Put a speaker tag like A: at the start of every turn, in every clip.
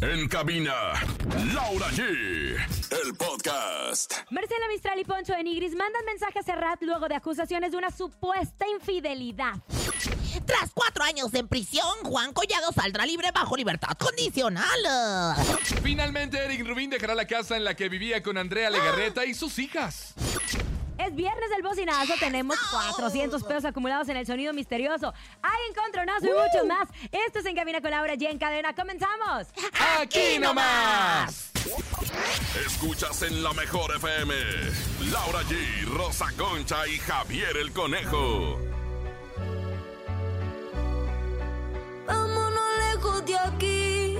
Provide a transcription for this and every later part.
A: En cabina, Laura G. El podcast.
B: Marcela Mistral y Poncho de Nigris mandan mensaje a Serrat luego de acusaciones de una supuesta infidelidad.
C: Tras cuatro años en prisión, Juan Collado saldrá libre bajo libertad condicional.
D: Finalmente, Eric Rubín dejará la casa en la que vivía con Andrea Legarreta y sus hijas.
B: Es viernes del bocinazo, tenemos 400 pesos acumulados en el sonido misterioso. Hay encontronazo y mucho más. Esto es En Cabina con Laura G en cadena. ¡Comenzamos!
D: ¡Aquí nomás!
A: Escuchas en la mejor FM. Laura G, Rosa Concha y Javier el Conejo.
E: Vámonos lejos de aquí.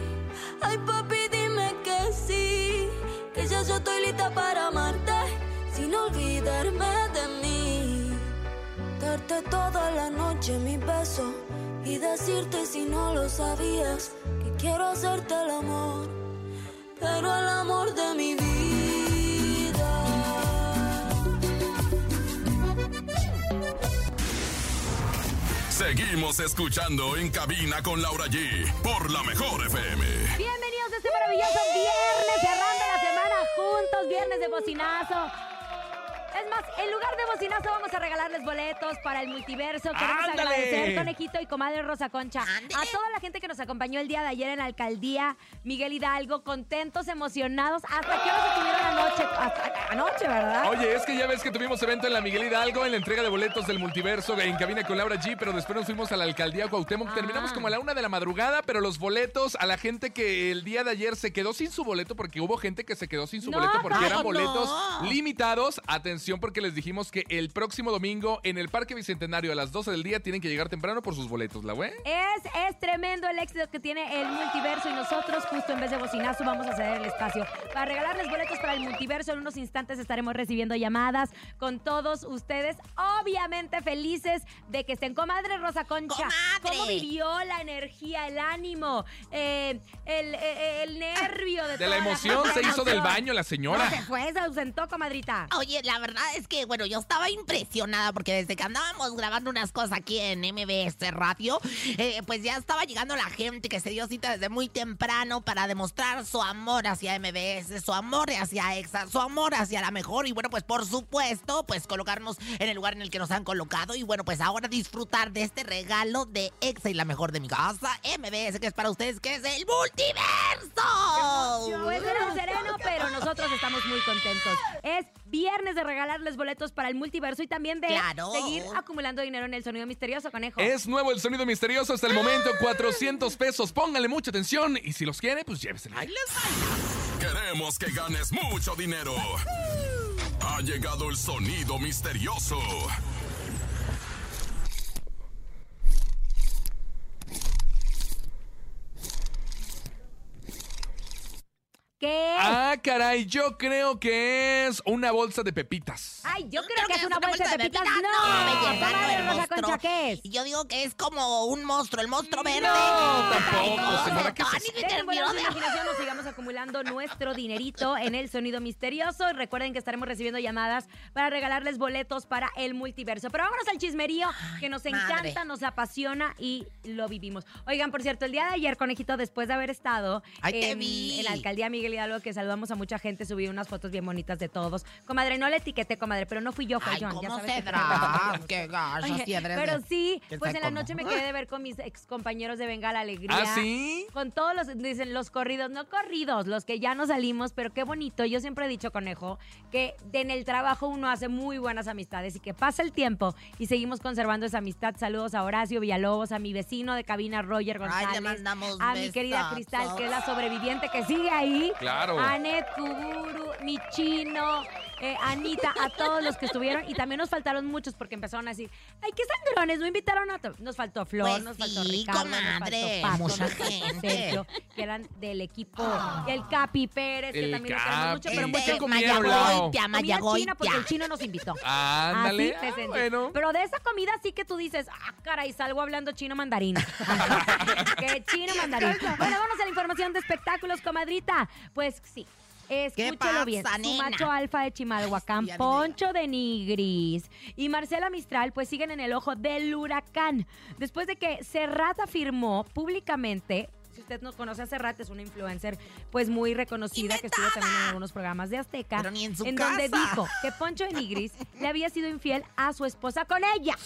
E: Ay, papi, dime que sí. Que ya yo estoy lista para amarte. Olvidarme de mí. Darte toda la noche mi beso. Y decirte si no lo sabías. Que quiero hacerte el amor. Pero el amor de mi vida.
A: Seguimos escuchando en cabina con Laura G por la mejor FM.
B: Bienvenidos a este maravilloso viernes, cerrando la semana juntos, viernes de bocinazo. Es más, en lugar de bocinazo vamos a regalarles boletos para el multiverso. Queremos
D: ¡Ándale!
B: agradecer, Conejito y Comadre Rosa Concha,
C: ¡Ándale!
B: a toda la gente que nos acompañó el día de ayer en la alcaldía Miguel Hidalgo, contentos, emocionados. ¿Hasta qué hora se tuvieron anoche? Hasta anoche, ¿verdad?
D: Oye, es que ya ves que tuvimos evento en la Miguel Hidalgo en la entrega de boletos del multiverso en cabina con Laura G, pero después nos fuimos a la alcaldía Cuauhtémoc.
B: Ah.
D: Terminamos como a la una de la madrugada, pero los boletos a la gente que el día de ayer se quedó sin su boleto, porque hubo gente que se quedó sin su
B: No,
D: boleto porque
C: no,
D: eran
C: no.
D: boletos limitados. Atención, porque les dijimos que el próximo domingo en el Parque Bicentenario a las 12 del día tienen que llegar temprano por sus boletos, ¿la güey?
B: Es, es tremendo el éxito que tiene el multiverso y nosotros justo en vez de bocinazo vamos a ceder el espacio para regalarles boletos para el multiverso. En unos instantes estaremos recibiendo llamadas con todos ustedes, obviamente felices de que estén. Comadre Rosa Concha,
C: ¡Comadre!
B: ¿cómo vivió la energía, el ánimo, eh, el, eh, el nervio de,
D: De
B: toda
D: la emoción se
B: gente?
D: hizo del baño la señora.
B: No se fue, se ausentó, comadrita.
C: Oye, la verdad es que, bueno, yo estaba impresionada porque desde que andábamos grabando unas cosas aquí en MBS Radio, eh, pues ya estaba llegando la gente que se dio cita desde muy temprano para demostrar su amor hacia MBS, su amor hacia EXA, su amor hacia la mejor y bueno, pues por supuesto, pues colocarnos en el lugar en el que nos han colocado y bueno, pues ahora disfrutar de este regalo de EXA y la mejor de mi casa, MBS, que es para ustedes, que es el multiverso.
B: Pues sereno, sereno, pero nosotros estamos muy contentos. Es viernes de regalarles boletos para el multiverso y también de
C: Claro.
B: seguir acumulando dinero en el sonido misterioso, conejo.
D: Es nuevo el sonido misterioso hasta el momento, 400 pesos. Pónganle mucha atención y si los quiere, pues lléveselo.
C: Ahí les.
A: Queremos que ganes mucho dinero. Ha llegado el sonido misterioso.
B: ¿Qué?
D: Ah, caray, yo creo que es una bolsa de pepitas.
B: Ay, yo creo, que, es una bolsa de pepitas. No,
C: belleza,
B: comadre
C: el
B: Rosa
C: monstruo.
B: Concha, ¿qué es?
C: Yo digo que es como un monstruo, el monstruo verde.
D: No, tampoco,
C: Ay,
D: señora, ¿qué es eso?
B: imaginación, nos sigamos acumulando nuestro dinerito en el sonido misterioso. Y recuerden que estaremos recibiendo llamadas para regalarles boletos para el multiverso. Pero vámonos al chismerío, que nos
C: madre.
B: encanta, nos apasiona y lo vivimos. Oigan, por cierto, el día de ayer, Conejito, después de haber estado
C: Ay,
B: en, en la alcaldía Miguel Hidalgo, que saludamos a mucha gente, subí unas fotos bien bonitas de todos. Comadre, no le etiqueté, comadre, pero no fui yo, fue
C: Ay,
B: Joan. ya
C: ¿cómo
B: sabes que-
C: cedrá? Qué gacho,
B: pero sí,
C: ¿Quién
B: pues en la
C: cómo?
B: noche me quedé de ver con mis ex compañeros de Venga la Alegría.
D: ¿Ah, sí?
B: Con todos los, dicen, los corridos, no corridos, los que ya no salimos, pero qué bonito. Yo siempre he dicho, conejo, que en el trabajo uno hace muy buenas amistades y que pasa el tiempo y seguimos conservando esa amistad. Saludos a Horacio Villalobos, a mi vecino de cabina, Roger González.
C: Ay, le mandamos
B: a mi querida. Cristal, que es la sobreviviente que sigue ahí.
D: Claro.
B: Anet Kuburu, mi chino, eh, Anita, a todos los que estuvieron. Y también nos faltaron muchos porque empezaron a decir, ay, qué sangrones, no invitaron a todos. Nos faltó Flor,
C: Pues
B: nos faltó
C: sí,
B: Ricardo,
C: comadre,
B: nos faltó Pato,
C: mucha
B: nos faltó
C: gente.
B: Sergio, que eran del equipo. El Capi Pérez, que
D: El
B: también lo queremos mucho,
D: Capi.
B: pero
C: El
B: mucho
D: ¿Qué
C: de
D: comieron,
C: Mayagoitia?
B: Comida
C: Mayagoitia.
B: china porque el chino nos invitó.
D: Ándale.
B: Así
D: ah, bueno.
B: Pero de esa comida sí que tú dices, ah, caray, salgo hablando chino mandarín. que chino mandarín. Bueno, vamos a la información de espectáculos, comadrita. Pues sí. Escúchelo
C: pasa,
B: bien. Su macho alfa de Chimalhuacán, Poncho de Nigris y Marcela Mistral, pues siguen en el ojo del huracán. Después de que Serrat afirmó públicamente. Si usted no conoce a Serrat, es una influencer pues muy reconocida que estuvo también en algunos programas de Azteca.
C: Pero ni en su
B: donde
C: casa.
B: dijo que Poncho de Nigris le había sido infiel a su esposa con ella.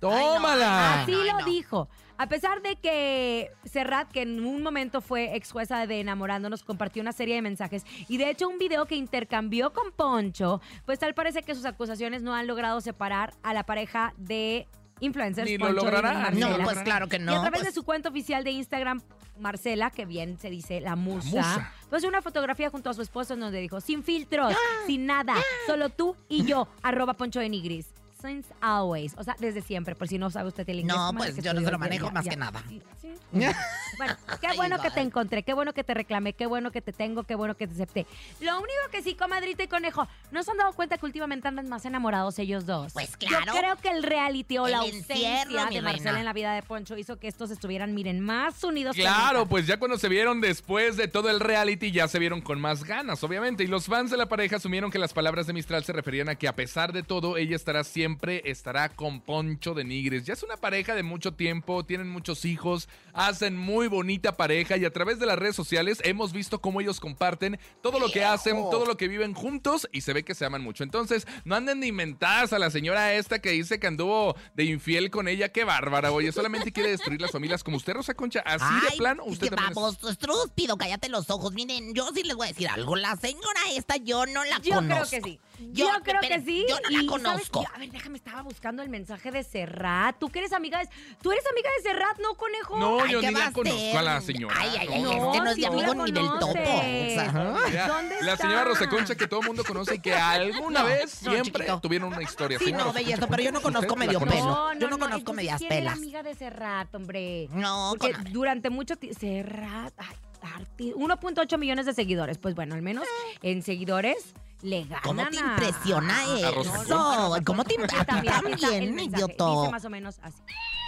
D: ¡Tómala!
B: Así lo
C: no.
B: dijo. A pesar de que Serrat, que en un momento fue ex jueza de Enamorándonos, compartió una serie de mensajes y de hecho un video que intercambió con Poncho, pues tal parece que sus acusaciones no han logrado separar a la pareja de influencers.
D: Ni lo
B: Poncho
D: logrará,
B: Marcela.
C: No, pues claro que
B: y a
C: no.
B: través
C: pues,
B: de su cuenta oficial de Instagram, Marcela, que bien se dice la musa,
D: musa.
B: pues una fotografía junto a su esposo en donde dijo, sin filtros,
C: ¡Ah!
B: sin nada, solo tú y yo, arroba Poncho de Nigris. Since always, o sea, desde siempre, por si no sabe usted el inglés.
C: No, pues yo no se lo manejo
B: ya-
C: más
B: ya-
C: que nada.
B: sí, sí. Bueno, qué bueno que te encontré, qué bueno que te reclamé, qué bueno que te tengo, qué bueno que te acepté. Lo único que sí, comadrita y conejo, ¿no se han dado cuenta que últimamente andan más enamorados ellos dos?
C: Pues claro.
B: Yo creo que el reality o
C: El
B: la ausencia de Marcela en la vida de Poncho hizo que estos estuvieran, miren, más unidos
D: Claro, pues ya cuando se vieron después de todo el reality ya se vieron con más ganas, obviamente. Y los fans de la pareja asumieron que las palabras de Mistral se referían a que a pesar de todo, ella estará siempre, estará con Poncho de Nigres. Ya es una pareja de mucho tiempo, tienen muchos hijos, hacen muy bonita pareja y a través de las redes sociales hemos visto cómo ellos comparten todo lo que hacen, todo lo que viven juntos y se ve que se aman mucho. Entonces, no anden de inventadas a la señora esta que dice que anduvo de infiel con ella. Qué bárbara, oye. Solamente quiere destruir las familias como usted, Rosa Concha. Así de plano, usted
C: que
D: también es-
C: vamos, estúpido, cállate los ojos. Miren, yo sí les voy a decir algo. La señora esta yo no la
B: Yo
C: conozco.
B: creo que sí.
C: Yo,
B: Yo, creo
C: pero
B: que sí.
C: Yo no
B: y,
C: la
B: ¿sabes?
C: conozco.
B: Yo- a ver, déjame, estaba buscando el mensaje de Serrat. ¿Tú que eres amiga de... ¿Tú eres amiga de Serrat, no, conejo?
D: No,
C: Ay,
D: yo
C: ¿qué
D: ni la
C: a
D: conozco a la señora.
C: Ay, ay, ay,
D: No,
C: este no es de amigo ni del topo. O sea,
B: conoces.
D: Mira,
B: ¿Dónde
D: la señora
B: está?
D: Rosa Concha que todo el mundo conoce y que alguna
C: No,
D: vez
C: no,
D: siempre
C: chiquito.
D: tuvieron una historia.
C: Sí,
D: Señora
C: no, belleza,
D: Concha,
C: pero yo no
D: ¿usted
C: conozco medio pelo. Yo no
B: no,
C: conozco medias
B: ¿quién era
C: pelas.
B: amiga de Serrat, hombre?
C: No,
B: Porque durante mucho tiempo... Serrat... ay, arti- 1.8 millones de seguidores. Pues bueno, al menos en seguidores le ganan
C: ¿Cómo te
B: a-
C: impresiona eso? ¿Cómo te impresiona?
B: también. Dice más o menos así.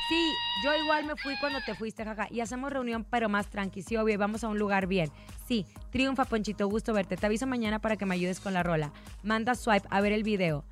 B: Sí, yo igual me fui cuando te fuiste, jaja. Y hacemos reunión, pero más tranqui. Sí, obvio, y vamos a un lugar bien. Sí, triunfa, Ponchito, gusto verte. Te aviso mañana para que me ayudes con la rola. Manda swipe a ver el video.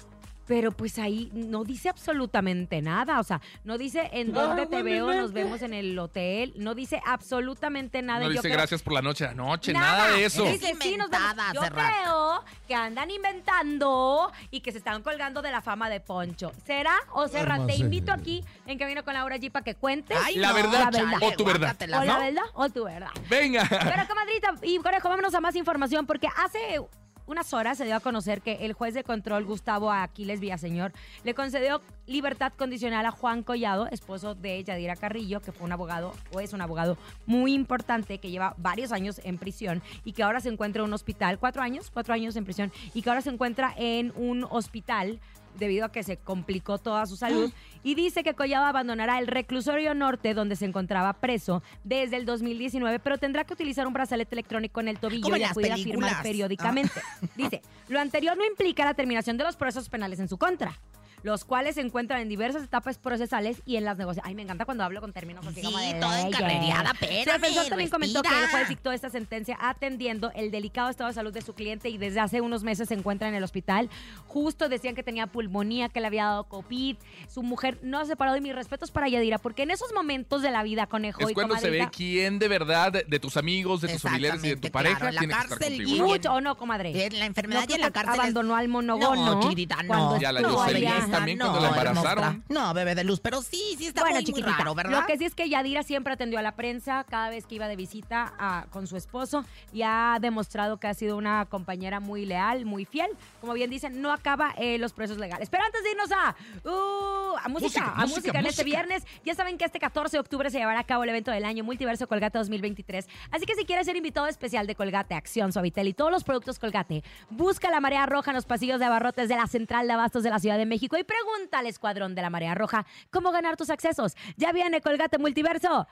B: Pero pues ahí no dice absolutamente nada. O sea, no dice en dónde te veo, nos vemos en el hotel. No dice absolutamente nada.
D: No dice
B: creo-
D: gracias por la noche la noche, nada, de eso.
C: Es
B: Dice, sí, nos vemos.
C: inventada,
B: Yo
C: Serrat.
B: creo que andan inventando y que se están colgando de la fama de Poncho. ¿Será o Serrat? Te invito aquí en Camino con Laura G para que cuentes.
C: Ay,
D: La
C: no,
D: verdad
C: chale,
D: o tu verdad.
B: o la
C: ¿no?
B: verdad o tu verdad.
D: Venga.
B: Pero, comadrita y conejo, vámonos a más información porque hace unas horas se dio a conocer que el juez de control Gustavo Aquiles Villaseñor le concedió libertad condicional a Juan Collado, esposo de Yadira Carrillo, que fue un abogado o es un abogado muy importante que lleva varios años en prisión y que ahora se encuentra en un hospital, cuatro años, cuatro años en prisión y que ahora se encuentra en un hospital debido a que se complicó toda su salud y dice que Collado abandonará el reclusorio norte donde se encontraba preso desde el 2019, pero tendrá que utilizar un brazalete electrónico en el tobillo y acudir a firmar
C: películas. Ah.
B: periódicamente. Dice, lo anterior no implica la terminación de los procesos penales en su contra los cuales se encuentran en diversas etapas procesales y en las negociaciones. Ay, me encanta cuando hablo con términos así
C: Sí,
B: como de
C: toda encarreriada,
B: Su
C: espérame,
B: defensor también comentó que el juez dictó esta sentencia atendiendo el delicado estado de salud de su cliente y desde hace unos meses se encuentra en el hospital. Justo decían que tenía pulmonía, que le había dado COVID. Su mujer no ha separado y mis respetos para Yadira, porque en esos momentos de la vida, conejo
D: Es
B: y
D: cuando se ve
B: comadrita,
D: quién de verdad, de, de tus amigos, de tus familiares y de tu pareja,
C: claro, en la
D: tiene que estar
C: cárcel
D: contigo.
C: y-
B: mucho o no, comadre.
C: La enfermedad
B: No
C: y en la
B: que
C: cárcel. es-
B: abandonó al monogono.
C: No, chiquitita, no.
B: cuando
D: Y a la Jocelyn
B: allá.
D: también cuando la
C: hermosa.
D: embarazaron.
C: No, bebé de luz, pero sí, sí está
B: bueno,
C: muy, raro, ¿verdad?
B: Lo que sí es que Yadira siempre atendió a la prensa cada vez que iba de visita a- con su esposo y ha demostrado que ha sido una compañera muy leal, muy fiel. Como bien dicen, no acaba eh, los procesos legales. Pero antes de irnos a, uh, a música,
D: Música,
B: a música,
D: música,
B: en este viernes, ya saben que este 14 de octubre se llevará a cabo el evento del año Multiverso Colgate 2023. Así que si quieres ser invitado especial de Colgate, Acción, Suavitel y todos los productos Colgate, busca la Marea Roja en los pasillos de abarrotes de la Central de Abastos de la Ciudad de México y pregunta al Escuadrón de la Marea Roja cómo ganar tus accesos. Ya viene Colgate Multiverso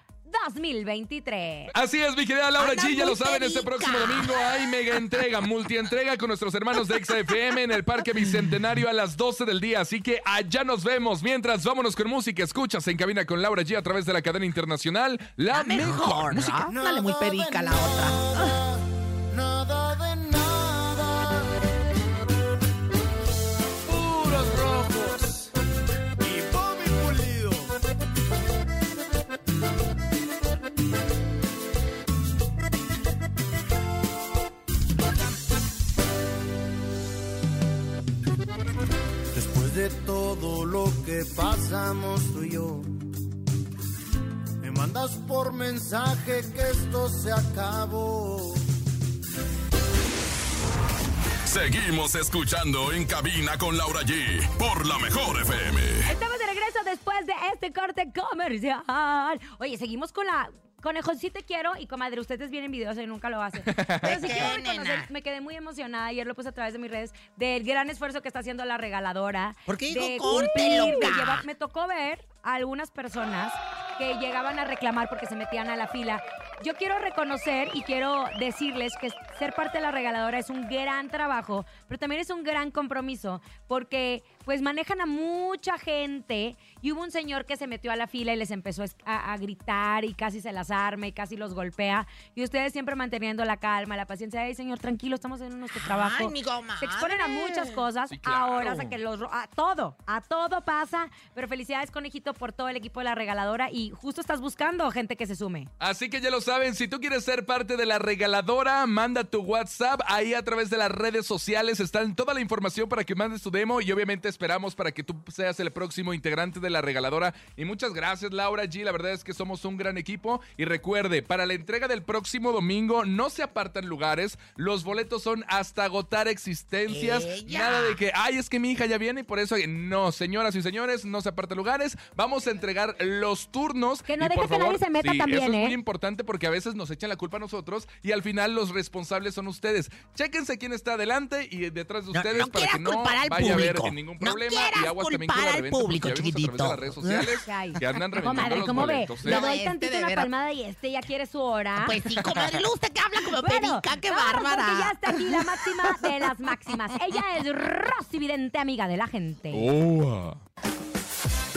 B: 2023.
D: Así es, mi querida Laura G, ya lo saben, este próximo domingo hay mega entrega, multientrega con nuestros hermanos de XFM en el Parque Bicentenario a las 12 del día, así que allá nos vemos. Mientras, vámonos con música, escuchas en cabina con Laura G a través de la cadena internacional, la,
C: La mejor,
D: música.
C: ¿no? Dale muy perica la otra.
F: Lo que pasamos tú y yo. Me mandas por mensaje que esto se acabó.
A: Seguimos escuchando en cabina con Laura G por la mejor FM.
B: Estamos de regreso después de este corte comercial. Oye, seguimos con la. Conejo, sí te quiero y comadre, ustedes vienen videos y nunca lo hacen. Pero sí quiero reconocer, me quedé muy emocionada, ayer lo puse a través de mis redes, del gran esfuerzo que está haciendo la regaladora.
C: ¿Por qué
B: de
C: corte,
B: cumplir, me tocó ver a algunas personas que llegaban a reclamar porque se metían a la fila. Yo quiero reconocer y quiero decirles que ser parte de la regaladora es un gran trabajo, pero también es un gran compromiso, porque pues manejan a mucha gente y hubo un señor que se metió a la fila y les empezó a, a gritar y casi se las arma y casi los golpea. Y ustedes siempre manteniendo la calma, la paciencia. Ay, señor, tranquilo, estamos haciendo nuestro trabajo.
C: Ay, mi comadre.
B: Se exponen a muchas cosas.
D: Sí, claro.
B: Ahora, hasta que los, a todo, a todo pasa. Pero felicidades, conejito, por todo el equipo de la regaladora. Y justo estás buscando gente que se sume.
D: Así que ya lo saben, si tú quieres ser parte de la regaladora, manda tu WhatsApp. Ahí a través de las redes sociales está toda la información para que mandes tu demo y obviamente esperamos para que tú seas el próximo integrante de la regaladora. Y muchas gracias Laura G, la verdad es que somos un gran equipo. Y recuerde, para la entrega del próximo domingo no se apartan lugares, los boletos son hasta agotar existencias.
C: Ella.
D: Nada de que, ay, es que mi hija ya viene y por eso... No, señoras y señores, no se apartan lugares. Vamos a entregar los turnos.
B: Que no deje que nadie se meta
D: sí,
B: también,
D: eso es
B: ¿eh?
D: muy importante porque a veces nos echan la culpa a nosotros y al final los responsables son ustedes. Chéquense quién está adelante y detrás de
C: No-
D: ustedes
C: no
D: para que no
C: culpar al
D: vaya a haber
C: público.
D: ningún
C: No
D: problema
C: quieras
D: y aguas también con
C: culpar
D: la
C: al
D: reventa
C: público,
D: ya vimos a través de las
C: chiquitito.
D: redes sociales
B: ¿Qué hay?
D: que andan reventando
B: Comadre,
D: los
B: ¿cómo ve?
D: boletos.
B: Le
D: ¿eh?
C: No,
B: doy
C: este
B: tantito
C: de
B: una
C: veras.
B: palmada y este ya quiere su hora.
C: Pues sí, comadre, usted que habla como
B: Bueno,
C: perica, qué bárbara.
B: Ya está aquí la máxima de las máximas. Ella es Rosy Vidente, amiga de la gente.
D: Oh,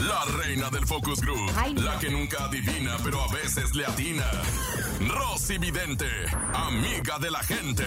A: La reina del Focus Group.
B: Ay, no.
A: La que nunca adivina, pero a veces le atina. Rosy Vidente, amiga de la gente.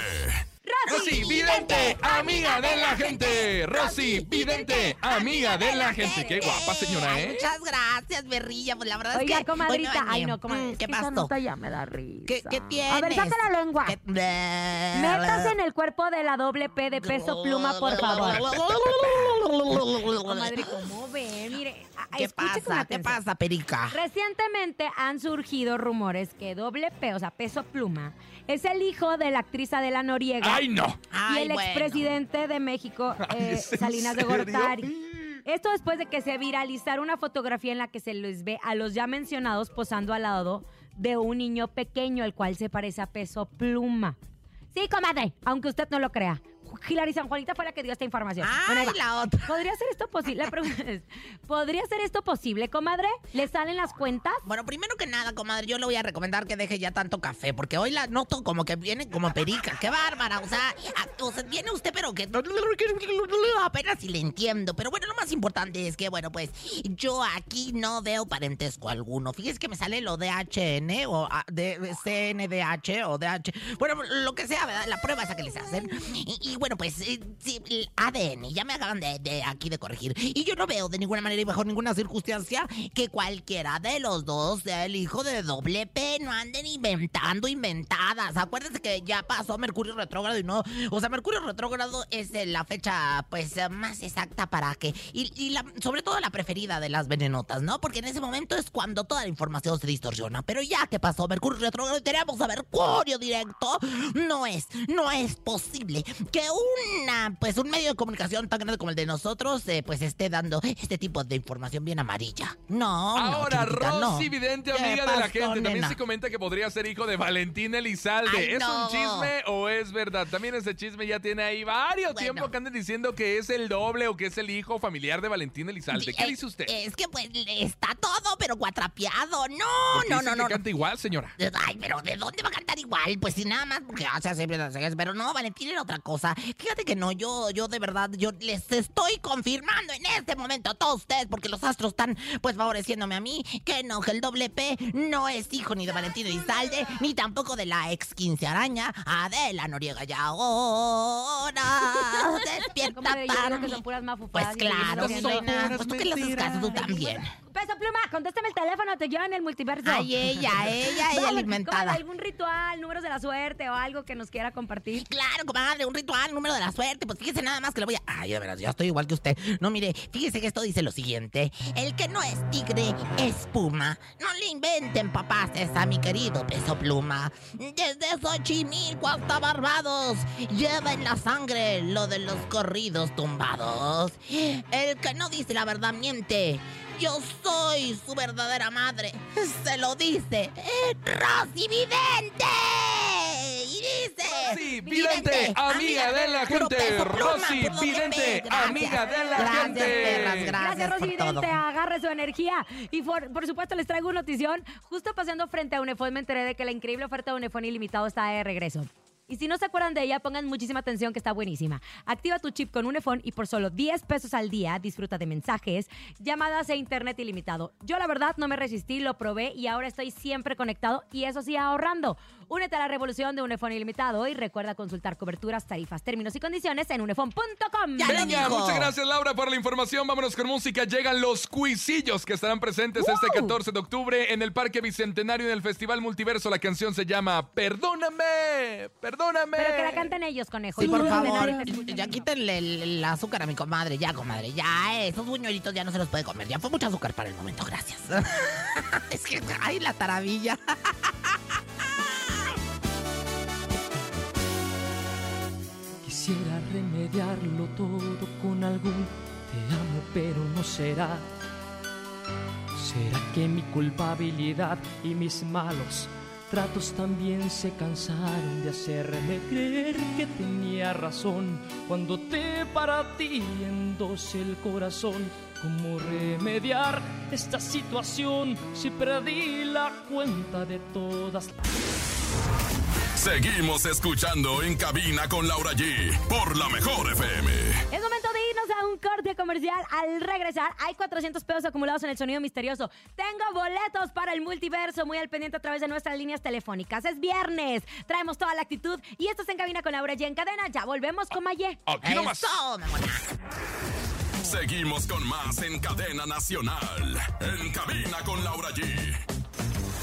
D: Rosy Vidente, amiga de la gente. Rosy Vidente, amiga de la gente. Qué guapa señora,
C: Ay,
D: ¿eh?
C: Muchas gracias, Berrilla. Pues la verdad
B: Oiga,
C: es que.
B: comadrita. Ay,
C: eh,
B: no,
C: mm,
B: es
C: ¿Qué pasó?
B: nota ya me da risa.
C: ¿Qué, qué tienes?
B: A ver, saca la lengua.
C: ¿Qué-
B: Métase en el cuerpo de la doble P de peso pluma, por favor. Comadre, ¿cómo ve? Mire,
C: ¿Qué pasa? ¿Qué pasa, perica?
B: Recientemente han surgido rumores que doble P, o sea, peso pluma, es el hijo de la actriz Adela Noriega
D: ¡Ay, no!
B: y
C: Ay,
B: el
C: bueno.
B: expresidente de México, eh,
D: ¿es en
B: Salinas de? Gortari. Esto después de que se viralizara una fotografía en la que se les ve a los ya mencionados posando al lado de un niño pequeño, el cual se parece a peso pluma. Sí, comadre, aunque usted no lo crea. Hilary San Juanita fue la que dio esta información. Bueno,
C: Ay,
B: va.
C: la otra.
B: ¿Podría ser esto posible? La pregunta es, ¿podría ser esto posible, comadre? ¿Le salen las cuentas?
C: Bueno, primero que nada, comadre, yo le voy a recomendar que deje ya tanto café, porque hoy la noto como que viene como perica. ¡Qué bárbara! O sea, o sea, viene usted, pero que apenas si le entiendo. Pero bueno, lo más importante es que, bueno, pues yo aquí no veo parentesco alguno. Fíjese que me sale lo de HN o ah, de CNDH o DH. Bueno, lo que sea, ¿verdad? La prueba esa que les hacen. Y, y bueno, pues eh, sí, ADN, ya me acaban de, aquí de corregir. Y yo no veo de ninguna manera y bajo ninguna circunstancia que cualquiera de los dos sea el hijo de doble P. No anden inventando inventadas. Acuérdense que ya pasó Mercurio retrógrado y no. O sea, Mercurio retrógrado es eh, la fecha, pues, eh, más exacta para que. Y, y la- sobre todo la preferida de las venenotas, ¿no? Porque en ese momento es cuando toda la información se distorsiona. Pero ya que pasó Mercurio retrógrado y tenemos a Mercurio directo, no es, no es posible que una, pues, un medio de comunicación tan grande como el de nosotros, eh, pues, esté dando este tipo de información bien amarilla. No, no,
D: Ahora,
C: no.
D: Rosy Vidente,
C: ¿Qué
D: amiga de la gente. También
C: nena?
D: se comenta que podría ser hijo de Valentín Elizalde.
C: Ay,
D: ¿Es
C: no.
D: un chisme o es verdad? También ese chisme ya tiene ahí varios
C: Bueno.
D: tiempo que andan diciendo que es el doble o que es el hijo familiar de Valentín Elizalde. ¿Qué
C: Eh,
D: dice usted?
C: Es que pues está todo, pero cuatrapeado. No,
D: Porque
C: no,
D: dice
C: no,
D: que
C: no.
D: canta igual, señora.
C: Ay, pero ¿de dónde va a cantar igual? Pues si nada más porque hace siempre las cejas. Pero no, Valentín era otra cosa. Fíjate que no, yo, yo de verdad, yo les estoy confirmando en este momento a todos ustedes, porque los astros están pues favoreciéndome a mí, que no, que el doble P no es hijo ni de Valentín Elizalde, ni tampoco de la ex quince araña, Adela Noriega. Ya ahora despierta para
B: creo que
C: mí.
B: son puras
C: Pues
B: mafufadas.
C: claro. Pues tú que le haces caso tú también.
B: Peso Pluma, contéstame el teléfono, te llevan el multiverso.
C: Ay, ella, ella, ella
B: Vamos,
C: alimentada.
B: algún ritual, números de la suerte o algo que nos quiera compartir.
C: Claro, comadre, un ritual, número de la suerte. Pues fíjese nada más que le voy a. Ay, de veras, yo estoy igual que usted. No, mire, fíjese que esto dice lo siguiente: El que no es tigre es puma. No le inventen papás a mi querido peso pluma. Desde Xochimilco hasta Barbados, lleva en la sangre lo de los corridos tumbados. El que no dice la verdad miente. Yo soy su verdadera madre. Se lo dice Rosy Vidente. Y dice.
D: Rosy Vidente, amiga de la gente. Rosy. Vidente, amiga de la
C: Gracias,
D: gente.
C: perras, gracias,
B: Gracias, Rosy
C: por todo.
B: Vidente. Agarre su energía. Y por, por supuesto, les traigo una notición. Justo pasando frente a Unifón, me enteré de que la increíble oferta de Unifón ilimitado está de regreso. Y si no se acuerdan de ella, pongan muchísima atención que está buenísima. Activa tu chip con Unifón y por solo 10 pesos al día disfruta de mensajes, llamadas e internet ilimitado. Yo la verdad no me resistí, lo probé y ahora estoy siempre conectado y eso sí ahorrando. Únete a la revolución de Unifón ilimitado y recuerda consultar coberturas, tarifas, términos y condiciones en unifón.com.
D: Venga, muchas gracias Laura por la información. Vámonos con música. Llegan los cuisillos que estarán presentes este 14 de octubre en el Parque Bicentenario en el Festival Multiverso. La canción se llama Perdóname, perdóname.
B: Pero que la canten ellos, conejo.
C: Sí, por
B: Discúlpame,
C: favor, ya quítenle el, el azúcar a mi comadre, ya, comadre, ya, eh, esos buñuelitos ya no se los puede comer, ya fue mucho azúcar para el momento, gracias. es que, ay, la taravilla.
G: Quisiera remediarlo todo con algún te amo, pero no será. ¿Será que mi culpabilidad y mis malos tratos también se cansaron de hacerme creer que tenía razón cuando te partí en dos el corazón? ¿Cómo remediar esta situación si perdí la cuenta de todas las
A: Seguimos escuchando en cabina con Laura G por la mejor FM.
B: Es momento de irnos a un corte comercial. Al regresar, hay 400 pesos acumulados en el sonido misterioso. Tengo boletos para el multiverso, muy al pendiente a través de nuestras líneas telefónicas. Es viernes, traemos toda la actitud y esto es en cabina con Laura G en cadena. Ya volvemos con Mayé.
D: Aquí nomás.
A: Seguimos con más en cadena nacional. En cabina con Laura G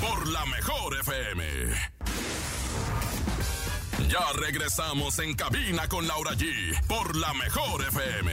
A: por la mejor FM. Ya regresamos en cabina con Laura G por la mejor FM.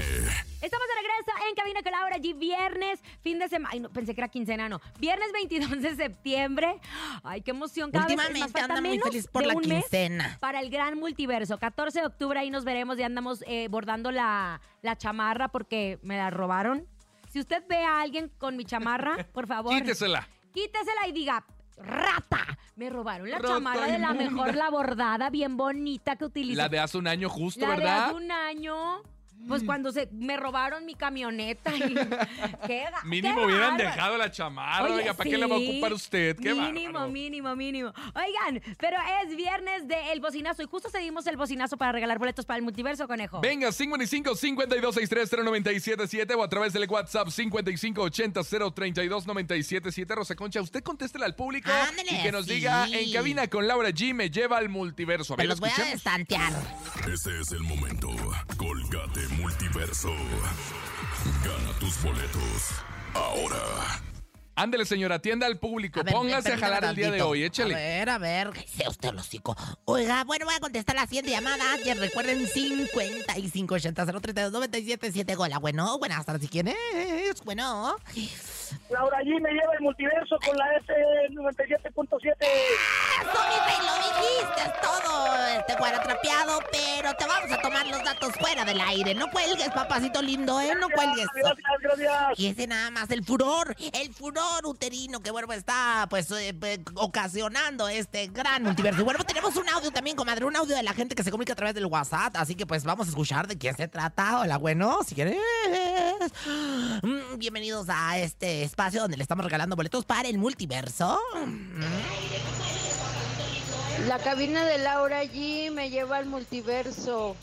B: Estamos de regreso en cabina con Laura G. Viernes, fin de semana. Ay, no, pensé que era quincena, no. Viernes 22 de septiembre. Ay, qué emoción. Cada vez más,
C: Últimamente
B: falta
C: anda muy feliz por la quincena.
B: Para el gran multiverso. 14 de octubre ahí nos veremos. Ya andamos eh, bordando la, la chamarra porque me la robaron. Si usted ve a alguien con mi chamarra, por favor.
D: Quítesela.
B: Quítesela y diga, rata. Me robaron la
D: Rata
B: chamarra de la
D: inmunda.
B: mejor, la bordada, bien bonita que utilizo.
D: La de hace un año justo,
B: La de
D: ¿verdad?
B: hace un año. Pues cuando se me robaron mi camioneta. Y, qué,
D: Mínimo
B: qué
D: hubieran
B: bárbaro.
D: dejado la chamarra.
B: Oye,
D: Oiga, ¿para qué la va a ocupar usted? Qué
B: Mínimo,
D: bárbaro.
B: mínimo, mínimo. Oigan, pero es viernes de El Bocinazo y justo cedimos el bocinazo para regalar boletos para el multiverso, conejo.
D: Venga, 55 52 63 0977 o a través del WhatsApp 55 80 032 977. Rosa Concha, usted contéstele al público y que nos
C: sí.
D: diga en cabina con Laura G me lleva al multiverso. A ver,
C: los voy a destantear.
A: Ese es el momento. Colgate Multiverso. Gana tus boletos. Ahora.
D: Ándele, señora, atienda al público.
C: A ver,
D: Póngase a jalar el día de hoy, échale.
C: A ver, a ver, que sea usted el hocico. Oiga, bueno, voy a contestar la siguiente llamada. Y recuerden 55 80 032 977 Hola, bueno, buenas tardes, ¿quién es? Bueno.
H: Laura G me lleva el multiverso con la F97.7.
C: Eso, mi rey, lo dijiste todo, este guara trapeado, pero te vamos a tomar los datos fuera del aire. No cuelgues, papacito lindo, ¿eh? No cuelgues.
H: Gracias, gracias.
C: Y ese nada más, el furor, el furor uterino que, bueno, está, pues, eh, ocasionando este gran multiverso. Y bueno, tenemos un audio también, comadre, un audio de la gente que se comunica a través del WhatsApp, así que, pues, vamos a escuchar de quién se trata. Hola, bueno, si quieres. Mm, Bienvenidos a este espacio donde le estamos regalando boletos para el multiverso.
I: La cabina de Laura G me lleva al multiverso.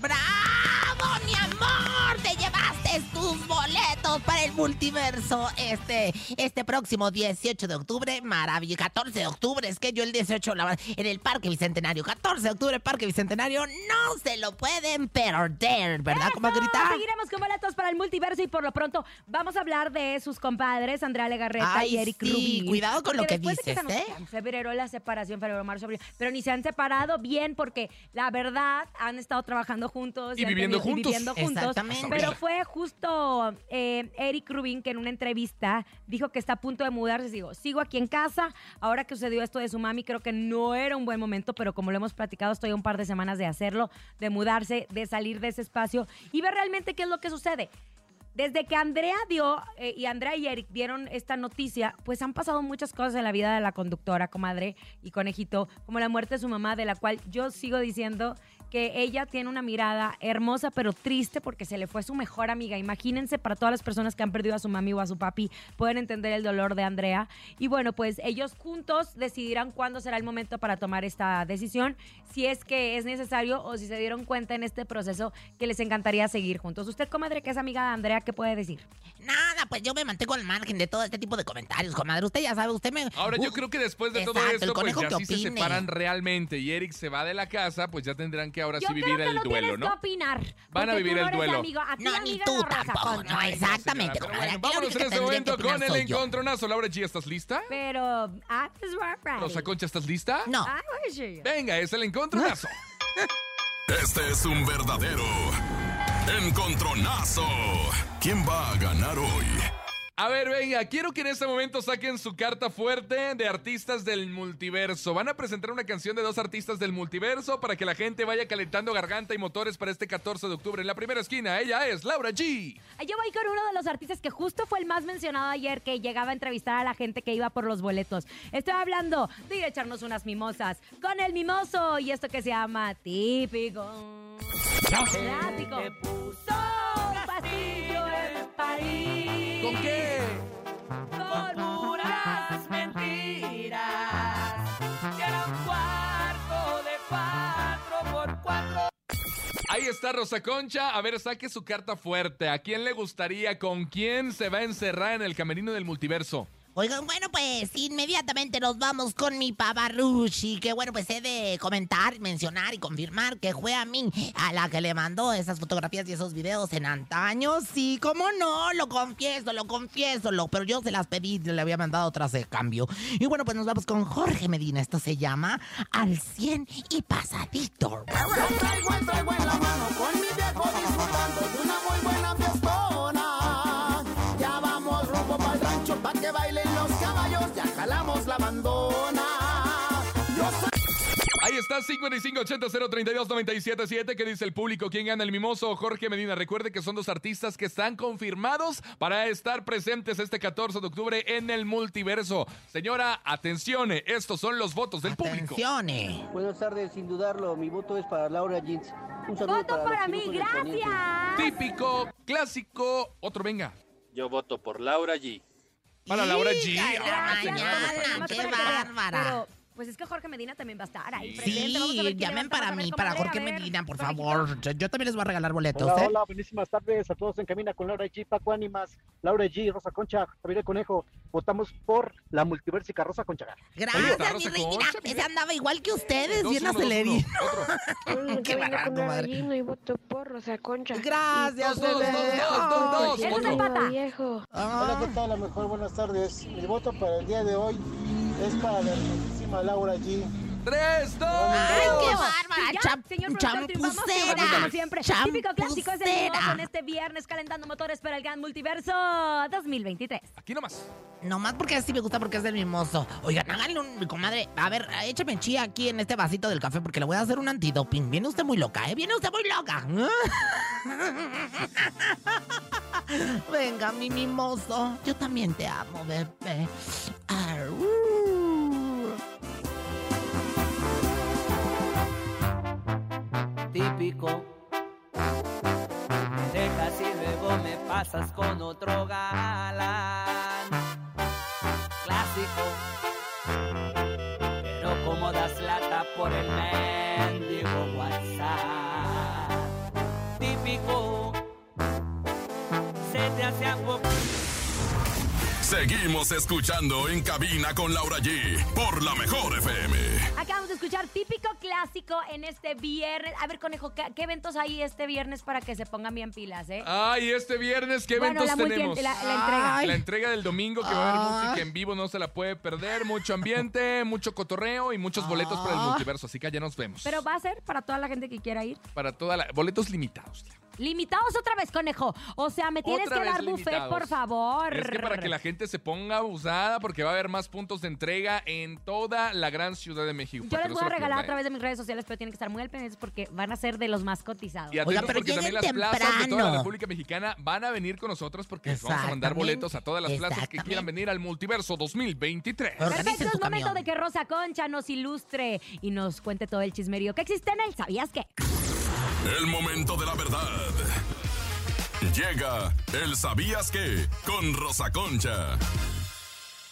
C: ¡Bravo, mi amor! ¡Te llevaste ganaste tus boletos para el multiverso este, este próximo 18 de octubre. Maravilloso. 14 de octubre. Es que yo el 18 la- en el Parque Bicentenario. 14 de octubre, Parque Bicentenario. No se lo pueden perder, ¿verdad,
B: ¡Eso!
C: comadrita?
B: Seguiremos con boletos para el multiverso y por lo pronto vamos a hablar de sus compadres, Andrea Legarreta
C: Ay,
B: y Eric
C: sí,
B: Rubin.
C: cuidado con lo que
B: después de
C: dices,
B: se
C: ¿eh?
B: En febrero la separación, febrero, marzo, abril, pero ni se han separado bien porque la verdad han estado trabajando juntos
D: Y viviendo
B: tenido- y
D: juntos.
B: viviendo juntos.
C: Exactamente.
B: Pero fue justo eh, Eric Rubin que en una entrevista dijo que está a punto de mudarse. Digo, sigo aquí en casa. Ahora que sucedió esto de su mami, creo que no era un buen momento, pero como lo hemos platicado, estoy a un par de semanas de hacerlo, de mudarse, de salir de ese espacio y ver realmente qué es lo que sucede. Desde que Andrea dio eh, y Andrea y Eric dieron esta noticia, pues han pasado muchas cosas en la vida de la conductora, comadre y conejito, como la muerte de su mamá, de la cual yo sigo diciendo que ella tiene una mirada hermosa pero triste porque se le fue su mejor amiga. Imagínense para todas las personas que han perdido a su mami o a su papi, pueden entender el dolor de Andrea. Y bueno, pues ellos juntos decidirán cuándo será el momento para tomar esta decisión, si es que es necesario o si se dieron cuenta en este proceso que les encantaría seguir juntos. Usted, comadre, que es amiga de Andrea, ¿qué puede decir?
C: Nada, pues yo me mantengo al margen de todo este tipo de comentarios, comadre. Usted ya sabe, usted me.
D: Ahora yo creo que después de todo
C: exacto,
D: esto, pues
C: conejo
D: ya
C: que
D: si se separan realmente y Eric se va de la casa, pues ya tendrán que ahora
B: Yo
D: sí
B: creo
D: vivir
B: que
D: el duelo,
B: tienes
D: ¿no?
B: que opinar.
D: Van a
B: porque
D: vivir
B: tú no
D: el
B: eres
D: duelo.
B: amigo.
C: No, ni
B: amiga
C: tú
B: Rosa
C: tampoco, no, exactamente,
D: Pero
C: comadre.
D: bueno,
C: Aquí la
D: vámonos
C: única
D: en
C: que
D: este
C: tendría
D: momento
C: que opinar
D: con el
C: soy yo.
D: encontronazo. Laura G, ¿estás lista?
B: Pero, ah, pues, we're ready.
D: Rosa Concha, ¿estás lista?
C: No.
B: Ah.
D: Venga, es el encontronazo.
A: Este es un verdadero encontronazo. ¿Quién va a ganar hoy?
D: A ver, venga, quiero que en este momento saquen su carta fuerte de artistas del multiverso. Van a presentar una canción de dos artistas del multiverso para que la gente vaya calentando garganta y motores para este 14 de octubre. En la primera esquina, ella es Laura G.
B: Yo voy con uno de los artistas que justo fue el más mencionado ayer que llegaba a entrevistar a la gente que iba por los boletos. Estoy hablando de ir a echarnos unas mimosas con el mimoso y esto que se llama típico. Clásico.
D: ¿Con qué?
B: Con puras mentiras. Era un cuarto de cuatro por cuatro.
D: Ahí está Rosa Concha. A ver, saque su carta fuerte. ¿A quién le gustaría? ¿Con quién se va a encerrar en el camerino del multiverso?
C: Oigan, bueno, pues inmediatamente nos vamos con mi pavarrushi, que bueno, pues he de comentar, mencionar y confirmar que fue a mí a la que le mandó esas fotografías y esos videos en antaño. Sí, cómo no, lo confieso, lo confieso, lo, pero yo se las pedí, le había mandado otras de cambio. Y bueno, pues nos vamos con Jorge Medina, esto se llama Al 100 y Pasadito.
F: Traigo traigo en la mano con mi viejo disfrutando de una muy buena fiestona.
D: Está 5580-032-977. ¿Qué dice el público? ¿Quién gana el mimoso? Jorge Medina. Recuerde que son dos artistas que están confirmados para estar presentes este 14 de octubre en el multiverso. Señora, atención, estos son los votos del público.
C: Atención.
J: Buenas tardes, sin dudarlo, mi voto es para Laura Jeans. Un saludo
B: Voto
J: para,
B: mí, gracias.
D: Típico, clásico, otro venga.
K: Yo voto por Laura G.
D: Para Laura G.
C: La
D: Ah, señora,
C: qué bárbara.
B: Pero, pues es que Jorge Medina también va a estar ahí
D: Sí,
B: presente. Vamos a ver
C: Sí,
B: quién
C: llamen para
B: Vamos a ver
C: mí,
B: cómo
C: para
B: le- a
C: Jorge
B: ver,
C: Medina, por favor. Yo, yo también les voy a regalar boletos,
L: Hola,
C: ¿eh?
L: hola, buenísimas tardes a todos en Camina con Laura G, Paco Ánimas, Laura G, Rosa Concha, Javier el Conejo. Votamos por la multiversica Rosa Concha.
C: Gracias,
D: está,
C: mi
D: Rosa
C: reina.
D: Concha,
C: Ese
D: mira.
C: andaba igual que ustedes,
D: Dos,
C: bien
D: uno, dos,
C: acelerado.
D: uno. Otro.
I: Hola,
C: Qué barato,
I: con
C: madre.
I: Arallino y voto por Rosa Concha.
C: Gracias,
D: Dos, dos,
C: bebé.
D: dos, dos, dos,
B: empata.
I: viejo.
L: Hola, ¿qué tal? A lo mejor buenas tardes. Mi voto para el día de hoy es para la hermosísima Laura G.
D: Tres, dos,
C: Ay,
D: dos.
C: qué bárbara. Cham-
B: señor como siempre. Típico clásico es el en este viernes calentando motores para el Gran Multiverso 2023.
D: Aquí nomás.
C: Nomás porque así me gusta porque es del mimoso. Oigan, háganle un, mi comadre. A ver, échame chía aquí en este vasito del café porque le voy a hacer un antidoping. Viene usted muy loca, ¿eh? Viene usted muy loca. Venga, mi mimoso. Yo también te amo, bebé. Arú.
M: Típico. Me dejas y luego me pasas con otro galán. Clásico. Pero como das lata por el mendigo WhatsApp. Típico. niñas sean populares.
A: Seguimos escuchando en cabina con Laura G por la mejor FM.
B: Escuchar típico clásico en este viernes. A ver, conejo, ¿qué, qué eventos hay este viernes para que se pongan bien pilas, eh?
D: Ay, este viernes, ¿qué
B: Bueno,
D: eventos
B: la multi-
D: tenemos?
B: la- la entrega.
D: Ay. La entrega del domingo, que va a haber música en vivo, no se la puede perder. Mucho ambiente, mucho cotorreo y muchos boletos para el
C: Ah.
D: multiverso. Así que allá nos vemos.
B: Pero va a ser para toda la gente que quiera ir.
D: Para toda la... Boletos limitados.
B: Limitados otra vez, conejo. O sea, me tienes
D: Otra
B: que dar buffet,
D: limitados.
B: por favor.
D: Es que para que la gente se ponga abusada, porque va a haber más puntos de entrega en toda la gran Ciudad de México.
B: Yo les voy a regalar a través de mis redes sociales, pero tienen que estar muy al pendientes porque van a ser de los más cotizados.
D: ¿eh? Y
C: Oiga, pero
D: porque también las
C: lleguen
D: plazas de toda la
C: temprano.
D: República Mexicana van a venir con nosotros porque les vamos a mandar boletos a todas las plazas que quieran venir al Multiverso 2023.
C: Organicen
B: Perfecto, es momento
C: camión.
B: de que Rosa Concha nos ilustre y nos cuente todo el chismerío que existe en él. ¿Sabías qué?
A: El momento de la verdad. Llega el ¿Sabías qué? Con Rosa Concha.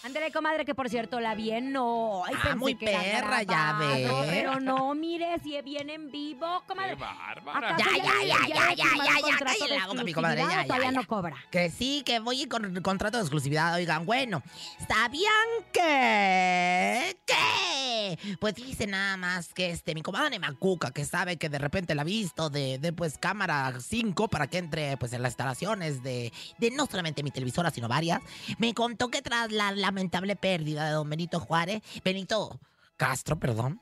B: Ándale, comadre, que por cierto la vi en no. Ay,
C: Ah,
B: pensé
C: muy
B: que era
C: perra, ya
B: grabado,
C: ve.
B: Pero no, mire, si viene en vivo,
D: ¡Qué
B: comadre.
D: bárbara!
B: ¿Acaso
C: Ya, ya, ya, ya, ya, ya, ya, la boca, mi comadre, ya, ya, ya.
B: no cobra?
C: Que sí, que voy con contrato de exclusividad. Oigan, bueno, ¿sabían que? ¿Qué? Pues dice nada más que este, mi comadre Macuca, que sabe que de repente la ha visto de, de pues cámara 5 para que entre pues en las instalaciones de, de no solamente mi televisora, sino varias, me contó que tras la lamentable pérdida de don Benito Juárez, Benito Castro, perdón,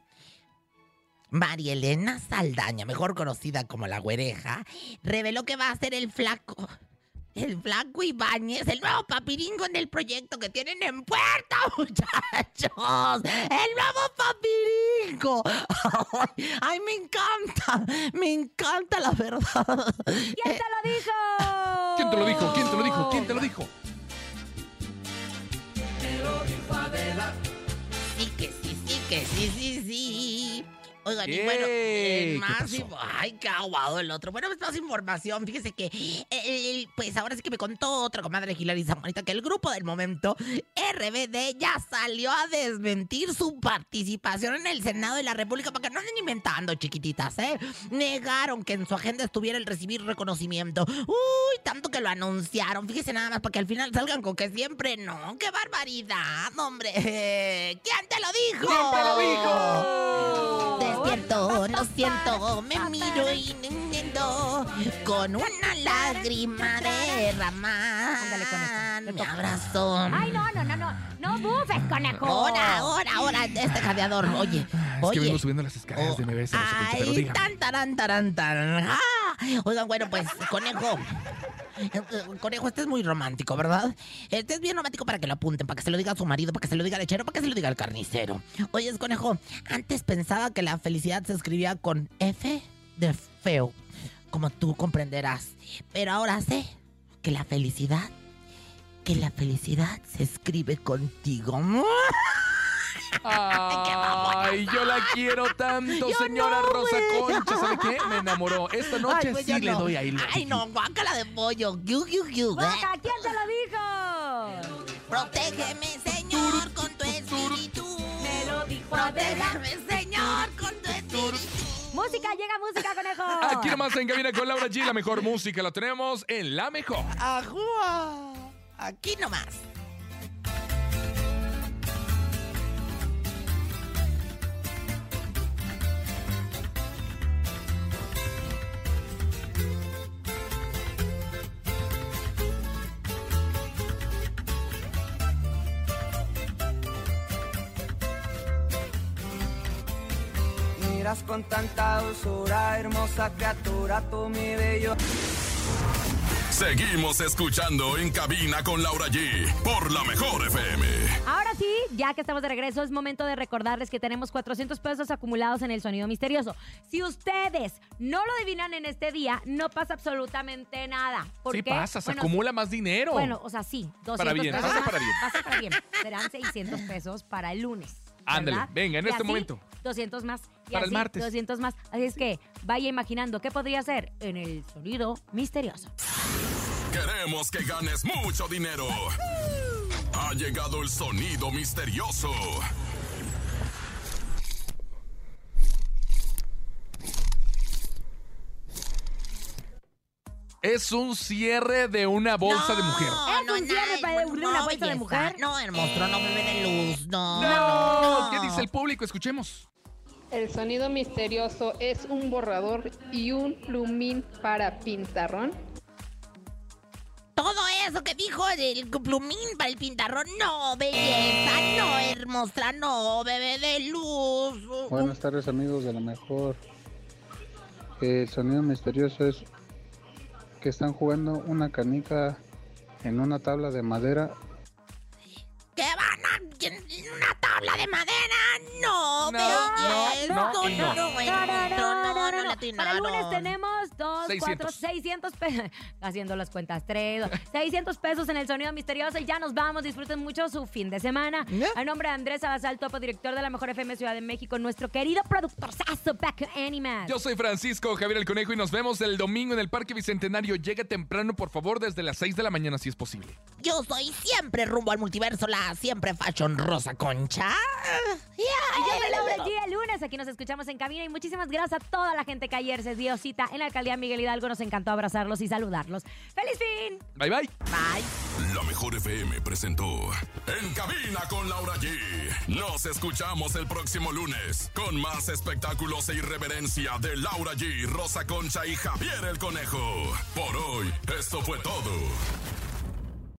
C: María Elena Saldaña, mejor conocida como la güereja, reveló que va a ser el flaco. El flaco Ibáñez, el nuevo papiringo en el proyecto que tienen en puerta, muchachos. El nuevo papiringo. Ay, ay, me encanta. Me encanta la verdad.
B: ¿Quién te lo dijo?
D: ¿Quién te lo dijo? ¿Quién te lo dijo? ¿Quién te lo dijo?
C: Que sí, sí, sí. Oigan, y bueno, eh,
D: ¿Qué
C: más Ay, qué aguado el otro. Bueno, pues más información. Fíjese que, eh, pues ahora sí que me contó otra comadre Hilary Zamarita que el grupo del momento, RBD, ya salió a desmentir su participación en el Senado de la República para que no anden inventando, chiquititas, ¿eh? Negaron que en su agenda estuviera el recibir reconocimiento. Uy, tanto que lo anunciaron. Fíjese nada más para que al final salgan con que siempre no. ¡Qué barbaridad, hombre! ¿Quién te lo dijo?
D: ¿Quién te lo dijo?
C: Lo siento, me miro y no entiendo con una lágrima derramada.
B: Ándale, toca.
C: abrazo.
B: Ay, no, no, no, no. No bufes, conejo.
C: Ahora, ahora, ahora, este jadeador. Oye,
D: Es que vengo subiendo las escaleras de MBS, qué, pero
C: Ay,
D: dígame.
C: tan, taran, taran, taran. ¡Ah! Oigan, bueno, pues, conejo. Conejo, este es muy romántico, ¿verdad? Este es bien romántico para que lo apunten, para que se lo diga a su marido, para que se lo diga al lechero, para que se lo diga al carnicero. Oye, conejo, antes pensaba que la felicidad se escribía con F de feo, como tú comprenderás. Pero ahora sé que la felicidad, que la felicidad se escribe contigo.
D: Ay, yo la quiero tanto,
C: Yo
D: señora
C: no,
D: Rosa
C: güey.
D: Concha. ¿Sabe qué? Me enamoró. Esta noche
C: Ay, pues
D: sí
C: yo
D: le
C: no.
D: doy ahí. la-
C: Ay, no, guácala de pollo. Yu, yu, yu.
B: Boca, ¿quién te lo dijo?
C: Protégeme, Señor, con tu espíritu.
B: Me lo dijo
C: Protégeme, Señor, con tu espíritu.
B: Música, llega música, conejo.
D: Aquí nomás en cabina con Laura G. La mejor música la tenemos en La Mejor.
C: Ajúa. Aquí nomás.
M: Con tanta dulzura, hermosa criatura, tú mi bello.
A: Seguimos escuchando en cabina con Laura G por la mejor FM.
B: Ahora sí, ya que estamos de regreso, es momento de recordarles que tenemos 400 pesos acumulados en el sonido misterioso. Si ustedes no lo adivinan en este día, no pasa absolutamente nada. ¿Por
D: Sí
B: qué?
D: pasa, se
B: Bueno,
D: acumula más dinero.
B: Bueno, o sea, sí, 200
D: Para bien,
B: pesos.
D: pasa
B: más,
D: para bien.
B: Pasa para bien. Serán 600 pesos para el lunes.
D: Ándale, venga, en
B: Y
D: este
B: así,
D: momento.
B: 200 más. Y
D: Para el martes.
B: 200 más. Así es que vaya imaginando qué podría ser en el sonido misterioso.
A: Queremos que ganes mucho dinero. Ha llegado el sonido misterioso.
D: Es un cierre de una bolsa de mujer.
B: ¿Es un cierre para de una
C: no,
B: bolsa de mujer?
C: No, el monstruo no bebe de luz, no.
D: No. ¿Qué dice el público? Escuchemos.
N: El sonido misterioso es un borrador y un plumín para pintarrón.
C: Todo eso que dijo el plumín para el pintarrón, no, belleza, no, hermosa, no, bebé de luz.
O: Buenas tardes amigos de la mejor. El sonido misterioso es que están jugando una canica en una tabla de madera.
C: ¿Qué van a tabla de madera? No,
D: No, no,
C: no, no,
D: no.
C: no,
B: No, no, no, no, no, no.
C: le
B: Para el lunes tenemos 2, 4,
D: 600.
B: 600 pesos. Haciendo las cuentas, 3, 600 pesos en el sonido misterioso y ya nos vamos. Disfruten mucho su fin de semana. A nombre de Andrés Salazar, topo director de la Mejor FM Ciudad de México, nuestro querido productor Sasso Back Animal.
D: Yo soy Francisco Javier el Conejo y nos vemos el domingo en el Parque Bicentenario. Llega temprano, por favor, desde las 6 de la mañana si es posible.
C: Yo soy siempre rumbo al multiverso, la siempre fashion rosa concha.
B: Y yo soy Laura G. El lunes aquí nos escuchamos en cabina y muchísimas gracias a toda la gente que ayer se dio cita en la alcaldía Miguel Hidalgo. Nos encantó abrazarlos y saludarlos. ¡Feliz fin!
D: Bye bye.
C: Bye.
A: La mejor FM presentó En Cabina con Laura G. Nos escuchamos el próximo lunes con más espectáculos e irreverencia de Laura G, Rosa Concha y Javier el Conejo. Por hoy, esto fue todo.